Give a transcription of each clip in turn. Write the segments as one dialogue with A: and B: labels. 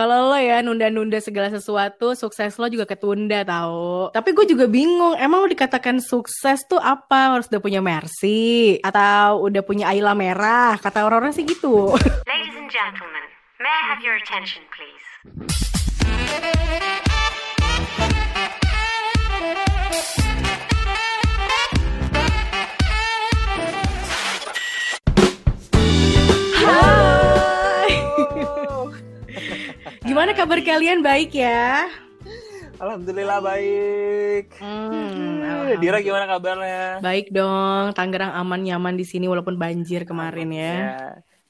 A: kalau lo ya nunda-nunda segala sesuatu, sukses lo juga ketunda tahu. Tapi gue juga bingung, emang lo dikatakan sukses tuh apa? Harus udah punya Mercy atau udah punya Ayla merah? Kata orang-orang sih gitu.
B: Ladies and gentlemen, may I have your attention, please?
A: Gimana kabar kalian? Baik ya?
C: Alhamdulillah baik.
A: Hmm,
C: Dira gimana kabarnya?
A: Baik dong, Tangerang aman nyaman di sini walaupun banjir kemarin ya.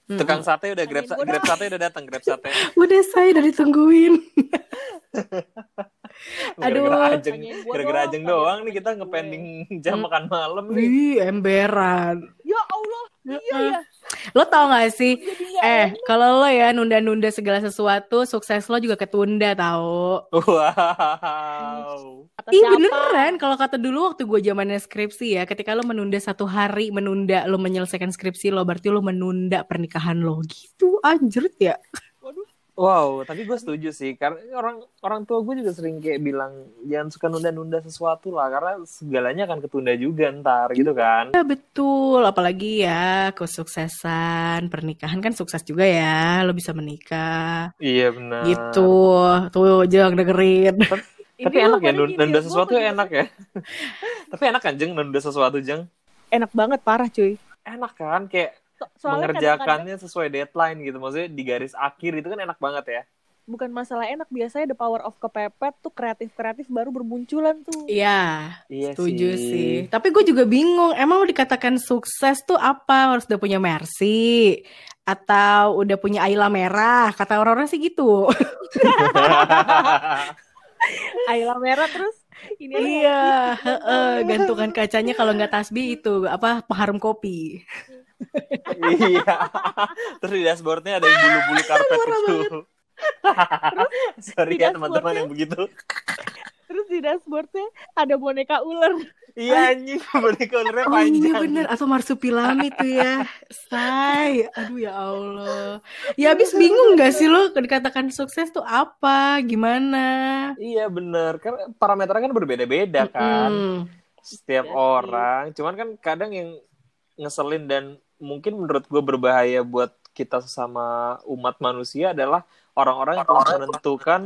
C: Ya. Tukang sate udah grab, sa- grab sate udah datang grab sate.
A: Udah saya udah ditungguin. Aduh.
C: Gara-gara ajeng, gara-gara ajeng doang nih kita ngepending jam
A: Hmm.
C: makan malam nih.
A: Wih, emberan.
D: Ya Allah, iya ya.
A: Lo tau gak sih?
D: Jadi
A: Eh,
D: enak.
A: kalau lo ya nunda-nunda segala sesuatu, sukses lo juga ketunda tau.
C: Wow.
A: Ih
D: siapa?
A: beneran, kalau kata dulu waktu gue zamannya skripsi ya, ketika lo menunda satu hari, menunda lo menyelesaikan skripsi lo, berarti lo menunda pernikahan lo gitu, anjrit ya.
C: Wow, tapi gue setuju sih karena orang orang tua gue juga sering kayak bilang jangan suka nunda-nunda sesuatu lah karena segalanya akan ketunda juga ntar gitu kan.
A: Ya betul, apalagi ya kesuksesan pernikahan kan sukses juga ya, lo bisa menikah.
C: Iya benar.
A: Gitu, tuh jangan dengerin.
C: Tapi
D: Ini
C: enak
D: lo
C: ya
D: pada
C: nun-
D: gini,
C: nunda
D: gua
C: sesuatu
D: pada-
C: enak ya. tapi enak kan jeng nunda sesuatu jeng.
D: Enak banget parah cuy.
C: Enak kan kayak
D: So- Soalnya kadang-kadang
C: mengerjakannya sesuai deadline gitu maksudnya di garis akhir itu kan enak banget ya
D: bukan masalah enak, biasanya the power of kepepet tuh kreatif-kreatif baru bermunculan tuh.
A: Iya,
C: iya
A: setuju sih. Tapi gue juga bingung, emang lo dikatakan sukses tuh apa? Harus udah punya Mercy atau udah punya Ayla merah? Kata orang-orang sih gitu.
D: Ayla merah terus ini aja.
A: iya, heeh, gantungan kacanya kalau nggak tasbih itu apa pengharum kopi.
C: Iya terus di dashboardnya ada yang bulu-bulu karpet itu sorry ya teman-teman yang begitu
D: Terus di dashboardnya ada boneka ular.
C: iya anjing boneka ularnya
A: Oh iya
C: panjang
A: bener, atau marsupilami tuh ya. Say, aduh ya Allah. Ya abis bingung gak sih lo dikatakan sukses tuh apa? Gimana?
C: iya bener kan parameternya kan berbeda-beda kan
A: Mm.
C: setiap
D: Iya sih.
C: orang cuman kan kadang yang ngeselin dan mungkin menurut gue berbahaya buat kita sesama umat manusia adalah orang-orang yang telah menentukan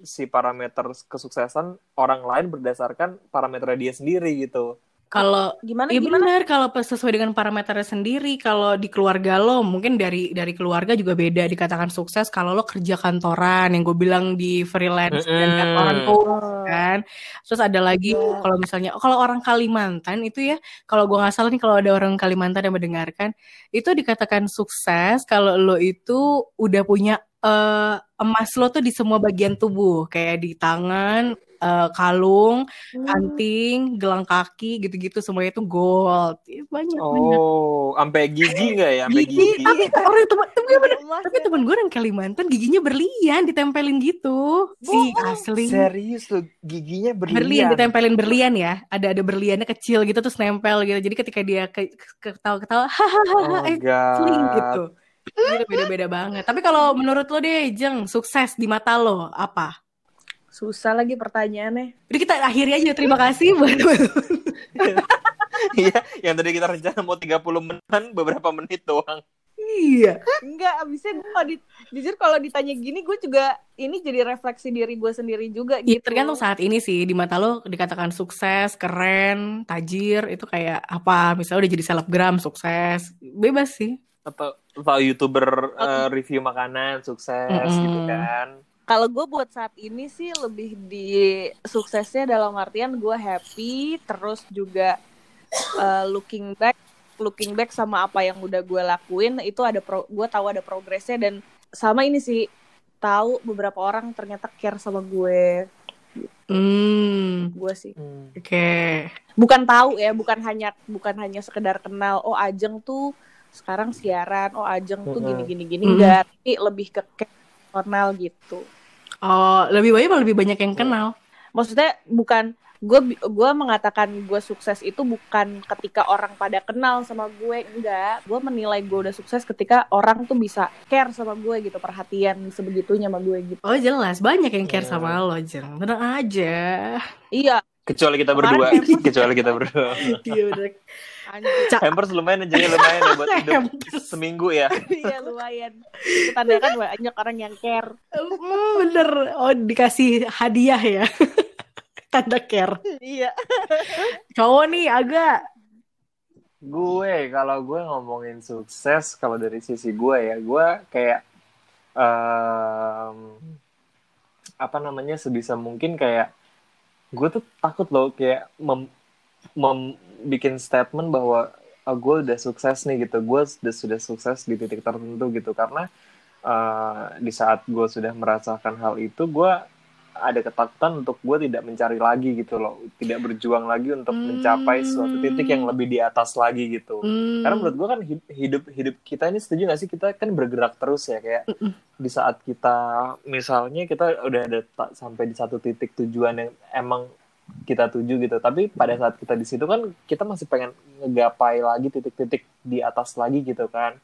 C: si parameter kesuksesan orang lain berdasarkan parameter dia sendiri gitu.
A: Kalau
D: Gimana
A: Iya
D: gimana?
A: benar kalau sesuai dengan parameternya sendiri kalau di keluarga lo mungkin dari dari keluarga juga beda dikatakan sukses kalau lo kerja kantoran yang gue bilang di freelance dan
C: Mm-mm.
A: kantoran tuh kan terus ada lagi
D: Iya.
A: kalau misalnya kalau orang Kalimantan itu ya kalau gue nggak salah nih kalau ada orang Kalimantan yang mendengarkan itu dikatakan sukses kalau lo itu udah punya eh, emas lo tuh di semua bagian tubuh kayak di tangan eh, kalung
D: Hmm.
A: anting, gelang kaki, gitu-gitu semuanya itu gold. Banyak banyak.
C: Oh, sampai gigi nggak ya? Sampai
A: Gigi,
C: gigi.
A: tapi orang temen, temen,
D: Ada emas
A: tapi
D: ya.
A: temen gue orang Kalimantan giginya berlian, ditempelin gitu. Si
D: Bohong.
A: asli.
C: Serius lo giginya
A: Berlian,
C: berlian.
A: ditempelin berlian ya. Ada ada berliannya kecil gitu terus nempel gitu. Jadi ketika dia ke- ke- ketawa-ketawa, hahaha,
C: Oh
A: eh gitu. Gitu beda-beda banget. Tapi kalau menurut lo deh, Jeng, sukses di mata lo apa?
D: Susah lagi pertanyaannya.
A: Udah kita akhiri aja. Terima kasih buat
C: Iya, yang tadi kita rencana mau 30 menitan beberapa menit doang.
A: Iya.
D: Enggak, abisnya gue kalau di, jujur kalau ditanya gini gue juga ini jadi refleksi diri gue sendiri juga
A: Iya
D: gitu.
A: tergantung saat ini sih di mata lo dikatakan sukses, keren, tajir itu kayak apa? Misalnya udah jadi selebgram sukses, bebas sih.
C: Atau atau youtuber eh, review makanan sukses
A: Mm-mm.
C: gitu kan.
D: Kalau gue buat saat ini sih lebih di suksesnya dalam artian gue happy, terus juga uh, looking back, looking back sama apa yang udah gue lakuin itu ada pro, gue tahu ada progresnya dan sama ini sih tahu beberapa orang ternyata care sama gue,
A: Hmm,
D: gue sih.
C: Hmm.
A: oke.
D: Bukan tahu ya, bukan hanya bukan hanya sekedar kenal. Oh Ajeng tuh sekarang siaran, oh Ajeng tuh gini gini gini
A: Mm.
D: enggak, tapi lebih ke personal gitu.
A: Oh, lebih banyak apa lebih banyak yang kenal?
D: maksudnya bukan gue gue mengatakan gue sukses itu bukan ketika orang pada kenal sama gue enggak gue menilai gue udah sukses ketika orang tuh bisa care sama gue gitu perhatian sebegitunya sama gue gitu
A: Oh jelas banyak yang care
C: Iya.
A: sama lo Jeng Tenang aja
D: iya
C: Kecuali kita berdua. Kecuali kita berdua.
A: Iya
D: anjir
C: Hampers lumayan aja lumayan ya buat hidup
A: Hampers.
C: seminggu ya.
D: iya lumayan. Tanda kan banyak orang yang care.
A: Hmm, bener. Oh dikasih hadiah ya. Tanda care.
D: Iya.
A: Cowok nih agak
C: Gue kalau gue ngomongin sukses kalau dari sisi gue ya, gue kayak em, apa namanya sebisa mungkin kayak gue tuh takut loh kayak mem, mem- bikin statement bahwa "Ah, gue udah sukses nih gitu, gue sudah sudah sukses di titik tertentu gitu karena eh, di saat gue sudah merasakan hal itu gue ada ketakutan untuk gue tidak mencari lagi gitu loh, tidak berjuang lagi untuk
A: Hmm.
C: mencapai suatu titik yang lebih di atas lagi gitu.
A: Hmm.
C: Karena menurut gue kan hid- hidup hidup kita ini setuju gak sih kita kan bergerak terus ya kayak di saat kita misalnya kita udah ada sampai di satu titik tujuan yang emang kita tuju gitu. Tapi pada saat kita di situ kan kita masih pengen ngegapai lagi titik-titik di atas lagi gitu kan.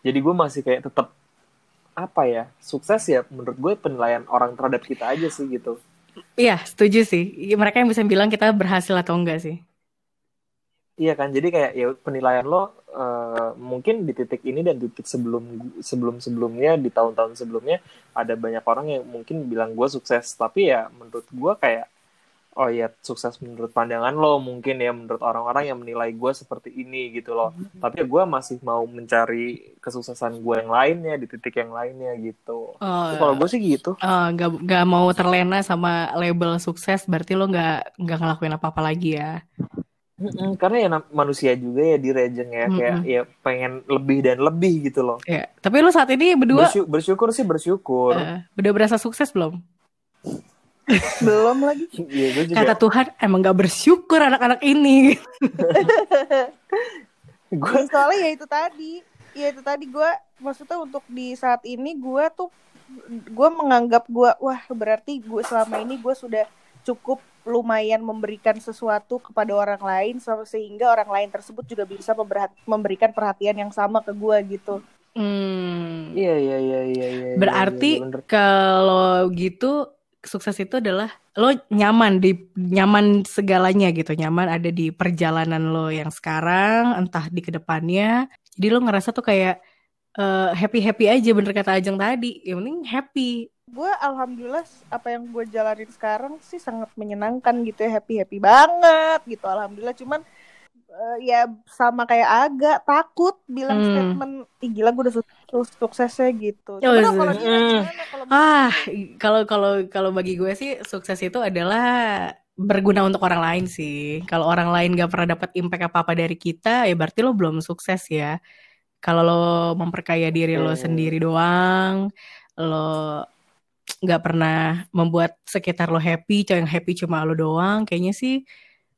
C: Jadi gue masih kayak tetap apa ya sukses ya menurut gue penilaian orang terhadap kita aja sih gitu.
A: Iya setuju sih. Mereka yang bisa bilang kita berhasil atau enggak sih.
C: Iya kan, jadi kayak ya penilaian lo eh, mungkin di titik ini dan titik sebelum sebelum sebelumnya di tahun-tahun sebelumnya ada banyak orang yang mungkin bilang gue sukses, tapi ya menurut gue kayak oh ya sukses menurut pandangan lo mungkin ya menurut orang-orang yang menilai gue seperti ini gitu loh. Tapi ya gue masih mau mencari kesuksesan gue yang lainnya di titik yang lainnya gitu.
A: Oh,
C: Kalau gue sih gitu.
A: eh, nggak nggak mau terlena sama label sukses berarti lo nggak nggak ngelakuin apa-apa lagi ya
C: Mm-mm, karena ya manusia juga ya di rejeng ya kayak
A: Mm-mm.
C: ya pengen lebih dan lebih gitu loh.
A: ya tapi lo saat ini berdua
C: Bersyu- bersyukur sih bersyukur.
A: eh, udah berasa sukses belum
D: belum lagi
C: Iya, gue juga.
A: kata Tuhan emang nggak bersyukur anak-anak ini
C: Gue
D: soalnya ya itu tadi ya itu tadi gue maksudnya untuk di saat ini gue tuh gue menganggap gue wah berarti gue selama ini gue sudah cukup lumayan memberikan sesuatu kepada orang lain sehingga orang lain tersebut juga bisa memberikan perhatian yang sama ke gue gitu
A: Hmm.
C: Iya iya iya iya iya.
A: Berarti
C: iya, bener.
A: kalau gitu sukses itu adalah lo nyaman di nyaman segalanya gitu, nyaman ada di perjalanan lo yang sekarang, entah di ke depannya. Jadi lo ngerasa tuh kayak happy happy aja bener kata Ajeng tadi. Yang penting happy.
D: gue alhamdulillah apa yang gue jalanin sekarang sih sangat menyenangkan gitu ya happy happy banget gitu alhamdulillah cuman eh, ya sama kayak agak takut bilang
A: Hmm.
D: statement Ih, gila gue udah su- suksesnya gitu
A: Oh,
D: Coba
A: iya.
D: kalau
C: Hmm.
A: Ah, kalau kalau kalau bagi gue sih sukses itu adalah berguna untuk orang lain sih. Kalau orang lain gak pernah dapat impact apa-apa dari kita, ya berarti lo belum sukses ya. Kalau lo memperkaya diri lo
C: Hmm.
A: sendiri doang, lo nggak pernah membuat sekitar lo happy, yang happy cuma lo doang, kayaknya sih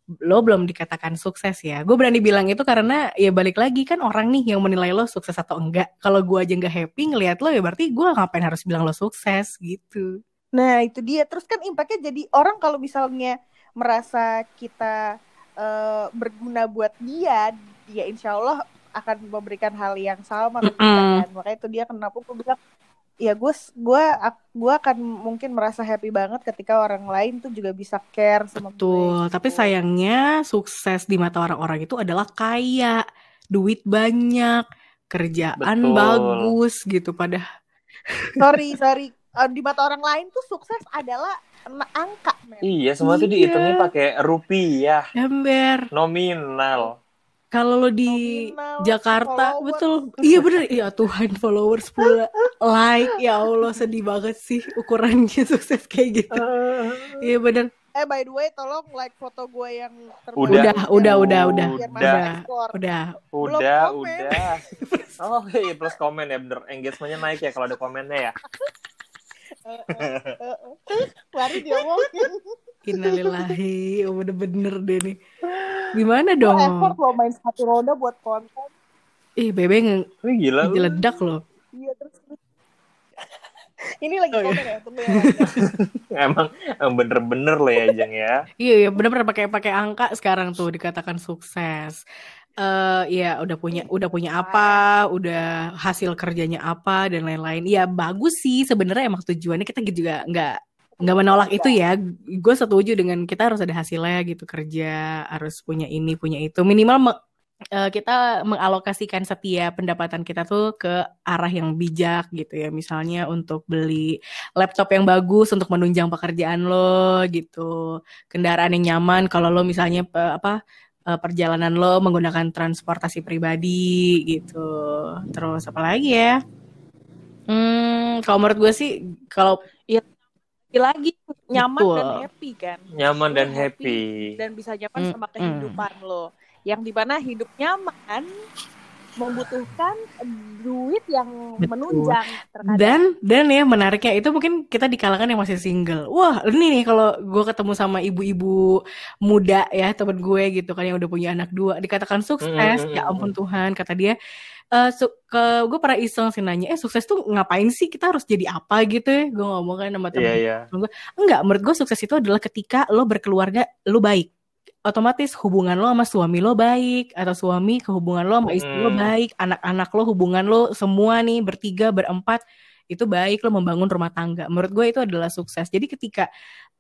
A: lo belum dikatakan sukses ya. Gue berani bilang itu karena ya balik lagi kan orang nih yang menilai lo sukses atau enggak. Kalau gue aja nggak happy ngelihat lo ya berarti gue ngapain harus bilang lo sukses gitu.
D: Nah itu dia terus kan impactnya jadi orang kalau misalnya merasa kita eh, berguna buat dia, dia insya Allah akan memberikan hal yang sama ke kita
A: Mm-mm.
D: kan. Makanya itu dia kenapa gue bilang ya gue gue gue akan mungkin merasa happy banget ketika orang lain tuh juga bisa care sama gue.
A: Betul, tapi
D: gitu.
A: sayangnya sukses di mata orang-orang itu adalah kaya, duit banyak, kerjaan
C: Betul.
A: bagus gitu. Pada
D: sorry sorry Eh, di mata orang lain tuh sukses adalah na- angka men.
C: Iya, semua tuh
A: Iya.
C: dihitungnya pakai rupiah
A: ember.
C: nominal.
A: Kalau lo di
D: Nominal,
A: Jakarta,
D: followers.
A: betul. Iya bener, iya Tuhan followers pula, like, ya Allah sedih banget sih ukurannya sukses kayak gitu. Iya bener.
D: Eh by the way tolong like foto gue yang terbaru.
C: Udah.
A: Udah, udah, udah,
C: udah.
A: Udah,
C: Udah,
D: komen.
C: udah. Oh, iya plus komen ya bener. Engagementnya naik ya kalau ada komennya ya.
D: Baru diomongin.
A: innalillahi, oh, bener-bener deh nih. Gimana
D: Gue
A: dong?
D: effort loh main satu roda buat konten.
A: Ih, Bebe nge-
C: Wih, gila lu.
A: ngeledak loh.
D: Iya terus terus. Ini lagi
A: Oh, iya.
D: komen ya, tunggu ya.
C: emang bener-bener loh ya Jeng ya.
A: Iya, iya benar-benar pakai pakai angka sekarang tuh dikatakan sukses. Eh ya udah punya udah punya apa, udah hasil kerjanya apa dan lain-lain. Ya bagus sih sebenarnya emang tujuannya kita juga nggak nggak menolak itu ya. Gue setuju dengan kita harus ada hasilnya gitu kerja, harus punya ini punya itu. Minimal me- eh, kita mengalokasikan setiap pendapatan kita tuh ke arah yang bijak gitu ya. Misalnya untuk beli laptop yang bagus untuk menunjang pekerjaan lo gitu kendaraan yang nyaman kalau lo misalnya apa eh, perjalanan lo menggunakan transportasi pribadi gitu terus apa lagi ya hmm kalau menurut gue sih kalau
D: Lagi nyaman
A: Betul.
D: dan happy kan.
C: Nyaman
D: Lo
C: dan happy.
D: dan bisa nyaman
A: Mm,
D: sama
A: mm.
D: kehidupan lo. Yang di mana hidup nyaman membutuhkan duit yang
A: Betul.
D: menunjang terkadang.
A: dan dan ya menariknya itu mungkin kita di kalangan yang masih single wah ini nih kalau gue ketemu sama ibu-ibu muda ya temen gue gitu kan yang udah punya anak dua dikatakan sukses
C: Mm, mm,
A: ya ampun Tuhan kata dia eh su- ke gue pernah iseng sih nanya eh sukses tuh ngapain sih kita harus jadi apa gitu ya gue ngomong kan sama temen
C: Iya iya.
A: Enggak, menurut gue sukses itu adalah ketika lo berkeluarga, lo baik. Otomatis hubungan lo sama suami lo baik, atau suami ke hubungan lo sama istri lo
C: Mm.
A: baik, anak-anak lo hubungan lo semua nih bertiga, berempat, itu baik lo membangun rumah tangga. Menurut gue itu adalah sukses. Jadi ketika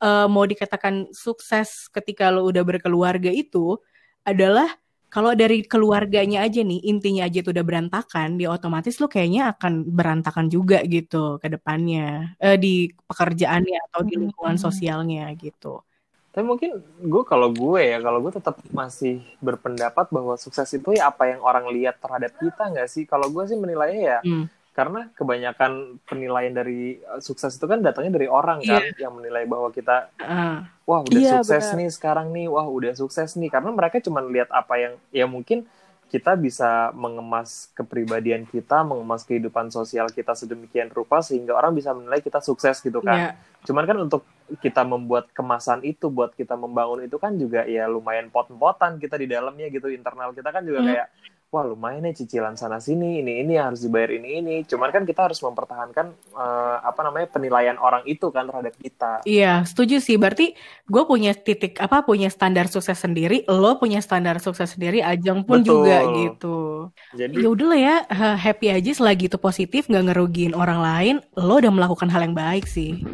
A: eh, mau dikatakan sukses ketika lo udah berkeluarga itu adalah kalau dari keluarganya aja nih, intinya aja itu udah berantakan, dia otomatis lo kayaknya akan berantakan juga gitu ke depannya. Eh, di pekerjaannya atau di lingkungan
D: Hmm.
A: sosialnya gitu.
C: Tapi mungkin gue kalau gue ya, kalau gue tetap masih berpendapat bahwa sukses itu ya apa yang orang lihat terhadap kita nggak sih? Kalau gue sih menilainya ya,
A: Hmm.
C: Karena kebanyakan penilaian dari uh, sukses itu kan datangnya dari orang kan, yang menilai bahwa kita,
A: Ah,
C: wah udah
D: Iya,
C: sukses
D: benar.
C: nih sekarang nih, wah udah sukses nih. Karena mereka cuma lihat apa yang, ya mungkin kita bisa mengemas kepribadian kita, mengemas kehidupan sosial kita sedemikian rupa sehingga orang bisa menilai kita sukses gitu kan.
A: Iya.
C: Cuman kan untuk kita membuat kemasan itu, buat kita membangun itu kan juga ya lumayan pot-potan kita di dalamnya gitu. Internal kita kan juga
A: Hmm.
C: kayak, wah lumayan nih cicilan sana sini, ini ini harus dibayar ini ini. Cuman kan kita harus mempertahankan eh, apa namanya penilaian orang itu kan terhadap kita.
A: Iya, setuju sih. Berarti gue punya titik apa punya standar sukses sendiri, lo punya standar sukses sendiri, Ajeng pun
C: Betul.
A: juga gitu.
C: Jadi
A: Ya udahlah ya, ha- happy aja selagi itu positif, nggak ngerugiin orang lain, lo udah melakukan hal yang baik sih.